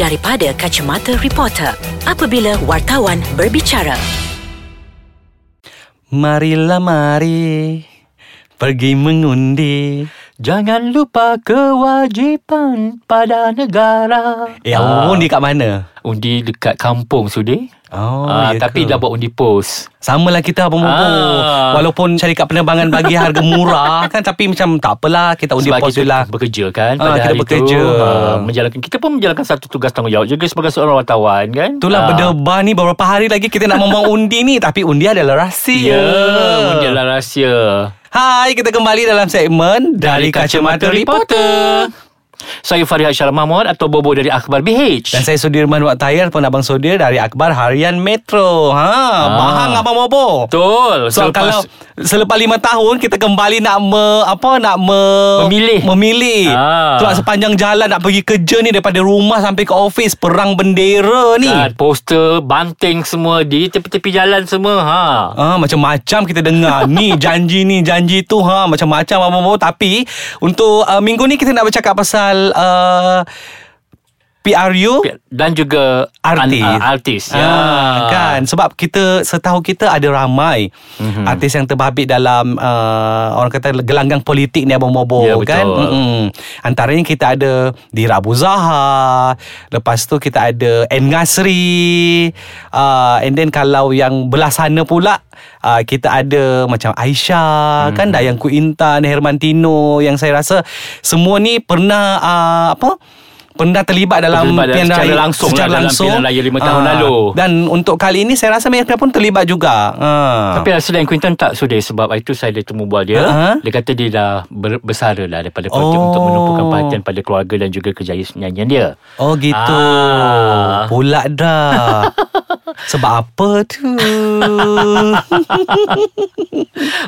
daripada kacamata reporter apabila wartawan berbicara. Marilah mari pergi mengundi. Jangan lupa kewajipan pada negara. Eh, awak undi kat mana? Undi dekat kampung Sudi. Oh, ya tapi ke? dah buat undi pos. Sama lah kita Abang Bobo Ah. Walaupun syarikat penerbangan bagi harga murah kan Tapi macam tak apalah Kita undi Sebab pos kita lah bekerja kan Ah, pada kita hari bekerja. tu. Ah, menjalankan kita pun menjalankan satu tugas tanggungjawab juga sebagai seorang wartawan kan. Itulah Ah. berdebar ni Beberapa hari lagi kita nak membuang undi ni Tapi undi adalah rahsia Ya, undi adalah rahsia. Hai, kita kembali dalam segmen Dari, Kacamata, Reporter. Saya Farihat Syarah Mahmud atau Bobo dari Akhbar BH. Dan saya Sudirman Wak Tahir Pun Abang Sudir dari Akbar Harian Metro ha, Ah. Bahang Abang Bobo Betul. So Selepas- kalau selepas lima tahun kita kembali nak me, apa nak me, Memilih. memilih. Ah. Sebab sepanjang jalan nak pergi kerja ni daripada rumah sampai ke office perang bendera ni. Kan, poster, banting semua di tepi-tepi jalan semua. Ha. Ah macam-macam kita dengar ni janji ni janji tu ha macam-macam apa-apa tapi untuk uh, minggu ni kita nak bercakap pasal uh, PRU Dan juga artis. an- ah, artis. Ya. Ah, kan sebab kita setahu kita ada ramai Mhm. mm-hmm. artis yang terbabit dalam uh, orang kata gelanggang politik ni abang bobo Ya, kan. Mm-mm. Antaranya kita ada Dira Abu Zahar, lepas tu kita ada N Ngasri, uh, and then kalau yang belah sana pula uh, kita ada macam Aisyah, mm-hmm. kan Dayang Ku Intan, Hermantino yang saya rasa semua ni pernah uh, apa pernah terlibat dalam Terlibat dalam pilihan secara raya langsung lah secara dalam langsung pilihan raya lima tahun Ah, lalu. dan untuk kali ini saya rasa mereka pun terlibat juga Ah. Tapi selain Quinton tak sudah sebab itu saya ada temu bual dia. Ha? Dia kata dia dah ber, bersara dah daripada politik Oh. untuk menumpukan perhatian pada keluarga dan juga kerjaya nyanyian dia. Oh gitu Ah. Pula dah Sebab apa tu?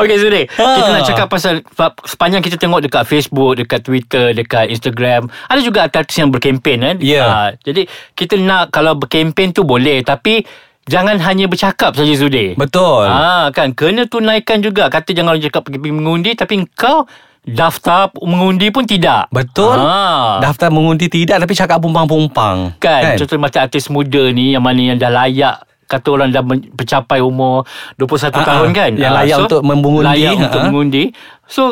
Okey Zuri Ha. Kita nak cakap pasal Sepanjang kita tengok Dekat Facebook Dekat Twitter Dekat Instagram Ada juga artis yang berkempen kan? Ya. Ha, Jadi Kita nak Kalau berkempen tu boleh Tapi Jangan hanya bercakap saja Zudi Betul. Ah kan? Kena tunaikan juga. Kata jangan orang cakap pergi mengundi tapi engkau daftar mengundi pun tidak. Betul Ah. Daftar mengundi tidak Tapi cakap pumpang-pumpang Kan, kan? contoh macam artis muda ni yang mana yang dah layak kata orang dah men- mencapai umur 21 Ah, tahun ah. kan Yang layak untuk mengundi. layak Ah, untuk mengundi so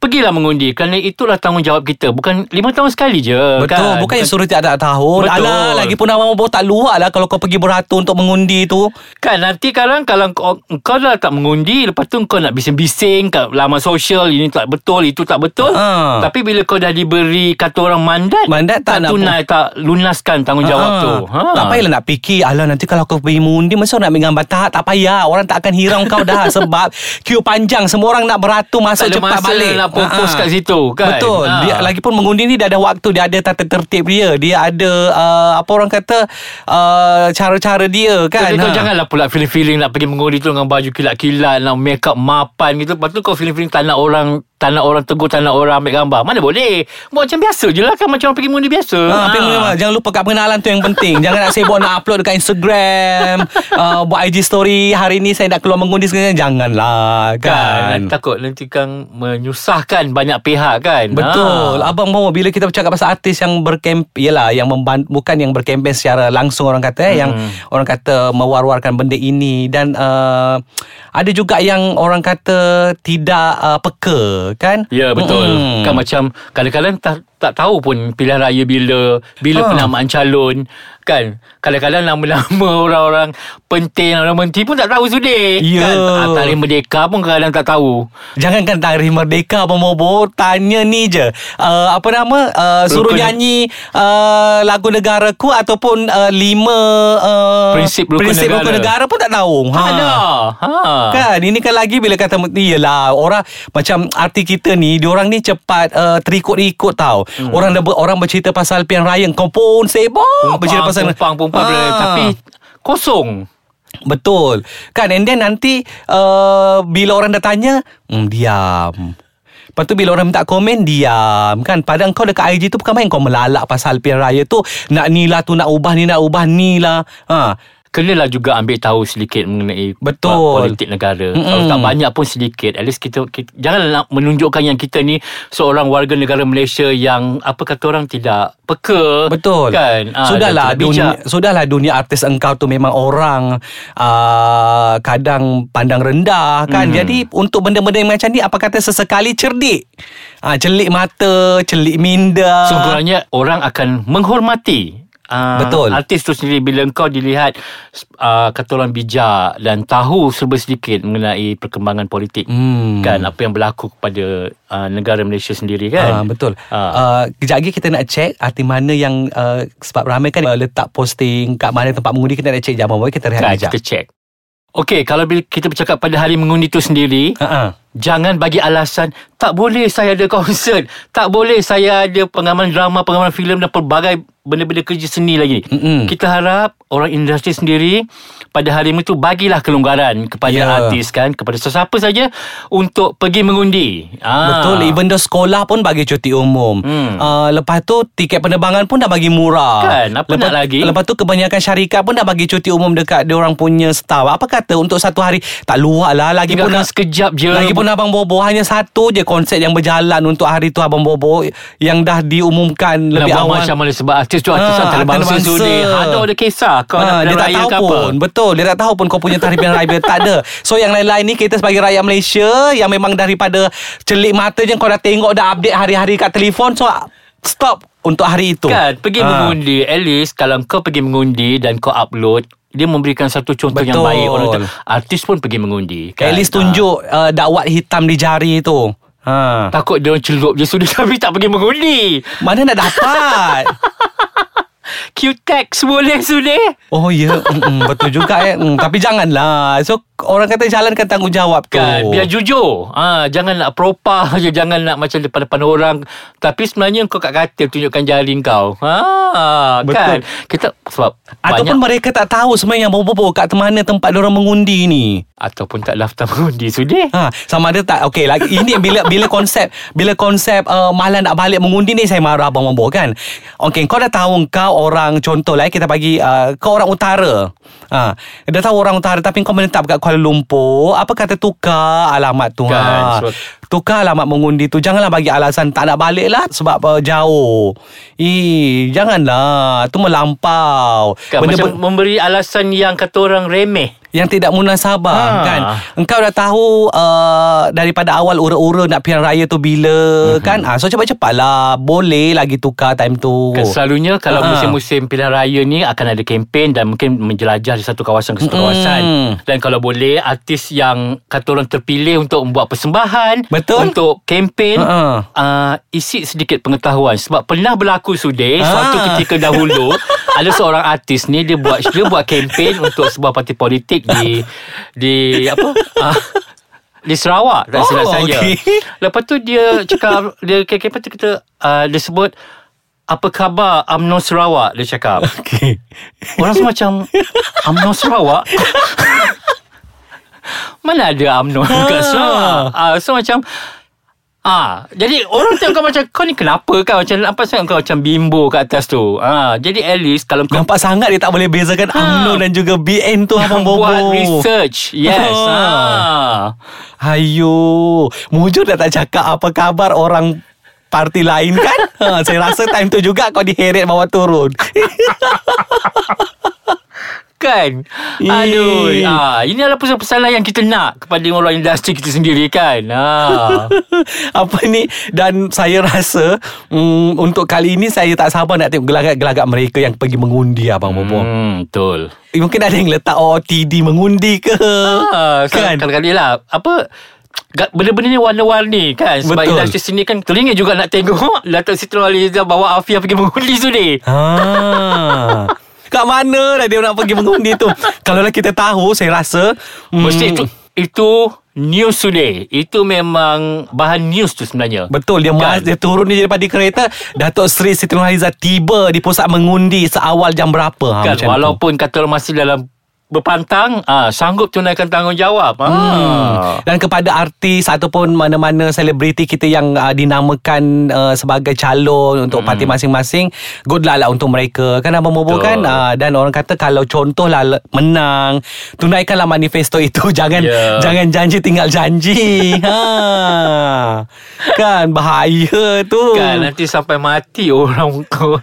pergilah mengundi kerana itulah tanggungjawab kita. Bukan 5 tahun sekali je Betul kan? Bukan yang suruh tiap-tiap tahun. Betul. Alah lagi pun awak bawa tak luak lah Kalau kau pergi beratur untuk mengundi tu. Kan nanti sekarang kalau kau, kau dah tak mengundi Lepas tu kau nak bising-bising kat laman sosial Ini tak betul, itu tak betul. Ha. Tapi bila kau dah diberi kata orang mandat Mandat tak nak tunai, tak lunaskan tanggungjawab Ah, tu. Ha. Tak payahlah nak fikir Alah nanti kalau kau pergi mengundi Masa nak ambil gambar? Tak, tak payah. Orang tak akan hirau kau dah Sebab Queue panjang. Semua orang nak beratur Masuk Tak cepat balik propose Ah, ah. kat situ kan Betul Ha. dia, Lagipun mengundi ni Dia ada waktu Dia ada tata tertib dia Dia ada uh, Apa orang kata uh, Cara-cara dia kan kau Ha. janganlah pula feeling-feeling nak pergi mengundi tu dengan baju kilat-kilat, nak make up mapan gitu. Lepas tu kau feeling-feeling tak nak orang tak nak orang tegur, tak nak orang ambil gambar. Mana boleh? Buat macam biasa je lah kan macam orang pergi mengundi biasa. Ha, tapi memang jangan lupa kat pengenalan tu yang penting. Jangan nak sibuk nak upload dekat Instagram, uh, buat IG story hari ni saya nak keluar mengundi sekarang. Janganlah kan. kan. Takut nanti kan menyusahkan banyak pihak kan. Betul. Ha. Abang mau bila kita bercakap pasal artis yang berkemp yalah yang memban- bukan yang berkempen secara langsung orang kata eh yang Hmm. orang kata mewar-warkan benda ini dan uh, ada juga yang orang kata tidak uh, peka kan? Ya betul Mm-mm. Kan macam Kadang-kadang tak, tak tahu pun Pilihan raya bila Bila Ha. penamaan calon Kan Kadang-kadang nama-nama Orang-orang Penting Orang menteri pun tak tahu sudah Ya. kan? Ah, Tarikh Merdeka pun kadang tak tahu Jangankan tarikh merdeka apa mau Tanya ni je uh, Apa nama uh, Suruh Rukun- nyanyi uh, Lagu negaraku Ataupun uh, Lima uh, Prinsip rukun prinsip negara. rukun negara pun tak tahu Ha. Ada ha. Kan ini kan lagi bila kata Yelah orang Macam arti kita ni Diorang ni cepat uh, Terikut-ikut tau hmm. Orang dah orang bercerita pasal Pilihan raya Kau pun sibuk Bercerita pasal Pumpang Pumpang Ah. Tapi Kosong. Betul. Kan and then nanti uh, Bila orang dah tanya hmm, Diam. Lepas tu bila orang minta komen Diam. Kan Padahal kau dekat IG tu Bukan main kau melalak Pasal pilihan raya tu. Nak ni lah tu Nak ubah ni Nak ubah ni lah. Ha. Kenalah juga ambil tahu sedikit mengenai Betul. politik negara. Mm-mm. Kalau tak banyak pun sedikit. At least kita, kita janganlah nak menunjukkan yang kita ni seorang warga negara Malaysia yang apa kata orang tidak peka. Betul. Kan? Ah, sudahlah dunia bijak. sudahlah dunia artis engkau tu memang orang uh, kadang pandang rendah kan. Hmm. Jadi untuk benda-benda yang macam ni apa kata sesekali cerdik. Ah uh, celik mata, celik minda. Sekurangnya orang akan menghormati Uh, Betul. Artis tu sendiri Bila kau dilihat uh, Kata orang bijak Dan tahu serba sedikit Mengenai perkembangan politik Hmm. Kan Apa yang berlaku kepada uh, Negara Malaysia sendiri Ah kan betul. Ah. Uh, kejap lagi kita nak check arti mana yang uh, sebab ramai kan uh, letak posting kat mana tempat mengundi kita nak check jam kita rehat Kan kejap. kita check Okey, kalau bila kita bercakap pada hari mengundi tu sendiri, Ha jangan bagi alasan tak boleh saya ada konsert, tak boleh saya ada pengalaman drama, pengalaman filem dan pelbagai benda-benda kerja seni lagi. Mm-mm. Kita harap orang industri sendiri pada hari itu bagilah kelonggaran kepada Ya. artis kan, kepada sesiapa saja untuk pergi mengundi. Ah. Betul Even the sekolah pun bagi cuti umum Hmm. uh, Lepas tu Tiket penerbangan pun dah bagi murah Kan, apa lepas, nak lagi? Lepas tu kebanyakan syarikat pun dah bagi cuti umum Dekat dia orang punya staff Apa kata untuk satu hari Tak luar lah Lagi pun nak sekejap je. Lagi pun Abang Bobo Hanya satu je konsep yang berjalan Untuk hari tu Abang Bobo Yang dah diumumkan nak Lebih buat awal. macam mana sebab artis tu artis Ah, antarabangsa antarabangsa. Ada ada kisah. Kau Ha, nak dia tak tahu ke apa. pun. Betul Dia tak tahu pun Kau punya tarikh pilihan raya Tak ada. So yang lain-lain ni Kita sebagai rakyat Malaysia Yang memang daripada Celik mata je Kau dah tengok Dah update hari-hari kat telefon So Stop Untuk hari itu. Kan pergi Ha. mengundi. At least kalau kau pergi mengundi Dan kau upload Dia memberikan satu contoh yang Betul. baik. Orang kata Artis pun pergi mengundi kan? At least tunjuk uh, Dakwat hitam di jari tu. Ha. Takut dia orang celup je. Sudah tapi tak pergi mengundi. Mana nak dapat? Q-Tex boleh sudah Oh ya. Mm, Betul juga eh. mm, Tapi janganlah. So orang kata jalankan tanggungjawab tu. Kan Biar jujur. Ha, Jangan nak propa je Jangan nak macam depan-depan orang. Tapi sebenarnya kau kat katil Tunjukkan jari kau. Ha, Betul. Kan? Kita Sebab Ataupun banyak mereka tak tahu sebenarnya Bobo kat mana tempat orang mengundi ni. Ataupun tak daftar mengundi Sudah Ha, sama ada tak? Okey lagi ini bila bila konsep bila konsep uh, malam nak balik mengundi ni saya marah abang Mambo kan. Okey kau dah tahu kau orang contoh lah eh, kita bagi uh, kau orang utara. Ha, dah tahu orang utara tapi kau menetap kat Kuala Lumpur, apa kata tukar alamat tu Kan, ha. Tukar alamat mengundi tu Janganlah bagi alasan Tak nak balik lah Sebab uh, jauh. Ih, Janganlah. Tu melampau. Kan, Benda- Macam memberi alasan yang kata orang remeh yang tidak munasabah Ha. kan engkau dah tahu uh, daripada awal ura-ura nak pilihan raya tu bila mm-hmm. kan ah so cepat-cepatlah boleh lagi tukar time tu Kan selalunya kalau Ha. musim-musim pilihan raya ni akan ada kempen dan mungkin menjelajah dari satu kawasan ke satu Mm-mm. kawasan. Dan kalau boleh artis yang kata orang terpilih untuk membuat persembahan Betul. untuk kempen Ha. uh, isi sedikit pengetahuan sebab pernah berlaku sudah Ha. suatu ketika dahulu ada seorang artis ni dia buat dia buat kempen untuk sebuah parti politik di di apa uh, di Sarawak Oh, dan silap saya. okey. Lepas tu dia cakap dia kata uh, dia sebut apa khabar UMNO Sarawak dia cakap. okay. Orang semua macam UMNO Sarawak Mana ada UMNO kat Sarawak ah, So macam Ah, jadi orang tengok kau macam kau ni kenapa kau macam nampak sangat kau macam bimbo kat atas tu. Ah, jadi at least kalau kau nampak sangat dia tak boleh bezakan Ha. UMNO dan juga BN tu abang Bobo buat research. Yes. Ha. ah. Hayo Mujur dah tak cakap apa khabar orang parti lain kan ha, Saya rasa time tu juga kau diheret bawa turun Kan. Aduh ah, Ini adalah pesan-pesan yang kita nak Kepada orang industri kita sendiri kan ah. apa ni dan saya rasa mm, untuk kali ini saya tak sabar nak tengok gelagat-gelagat mereka yang pergi mengundi abang Bobo. hmm, Betul Eh, Mungkin ada yang letak OOTD mengundi ke. Ah, kan? kadang-kadang lah apa Benda-benda ni warna-warni kan Sebab Betul. industri sini kan Teringin juga nak tengok Datuk Siti Nurhaliza bawa Afia pergi mengundi tu ni Ha. Kat mana dah dia nak pergi mengundi tu? Kalau lah kita tahu saya rasa mm, Mesti itu Itu news today Itu memang Bahan news tu sebenarnya Betul dia kan? Kan? dia turun dia daripada kereta Datuk Seri Siti Nurhaliza tiba di pusat mengundi seawal jam berapa ha, kan macam Walaupun kata orang masih dalam berpantang ah, sanggup tunaikan tanggungjawab. Ah. Hmm. Dan kepada artis ataupun mana-mana selebriti kita yang uh, dinamakan uh, sebagai calon untuk parti masing-masing, good luck lah untuk mereka. Kan Hmm. Betul. kan uh, dan orang kata kalau contohlah menang, tunaikanlah manifesto itu. Jangan Ya. jangan janji tinggal janji. ha. Kan bahaya tu. Kan nanti sampai mati orang kau.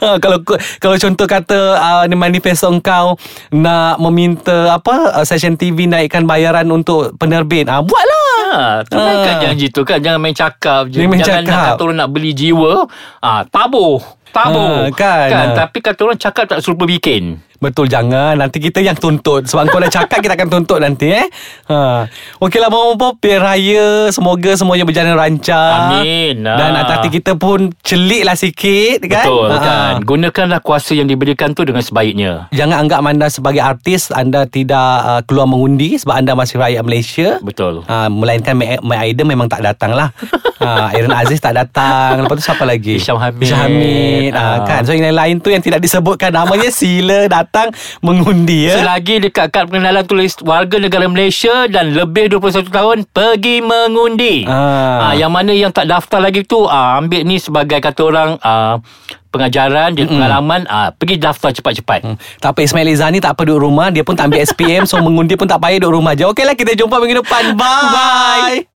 Ha, kalau kalau contoh kata uh, ni manifesto engkau nak meminta apa uh, session TV naikkan bayaran untuk penerbit. Ah uh, buatlah. Ha, tunaikan Ah. janji tu kan Jangan main cakap je Jangan main Jangan cakap. nak kata orang nak beli jiwa ah, Tabuh Tabuh Ah, kan. kan? Tapi kata orang cakap tak serupa bikin. Betul jangan. Nanti kita yang tuntut. Sebab kau dah cakap Kita akan tuntut nanti eh? Ha. Okeylah Mama Pop Biar raya. Semoga semuanya berjalan lancar. Amin. Dan Ah. hati kita pun Celik lah sikit kan? Betul Ha. kan? Gunakanlah kuasa yang diberikan tu Dengan sebaiknya. Jangan anggap anda sebagai artis Anda tidak uh, keluar mengundi Sebab anda masih rakyat Malaysia. Betul. Ha, melainkan My, My Idol memang tak datang lah. Ha, Aaron Aziz tak datang. Lepas tu siapa lagi? Hisham Hamid. Hisham Hamid ha, Ah. kan? So yang lain-lain tu yang tidak disebutkan Namanya sila datang mengundi ya Selagi dekat kad pengenalan tulis warga negara Malaysia dan lebih 21 tahun pergi mengundi. Ah. Ah, yang mana yang tak daftar lagi tu ah, ambil ni sebagai kata orang ah, pengajaran dan pengalaman ah, pergi daftar cepat-cepat. Hmm. Tak apa Ismail Izzani tak apa duduk rumah Dia pun tak ambil SPM So mengundi pun tak payah duduk rumah je Okeylah kita jumpa minggu depan Bye, Bye.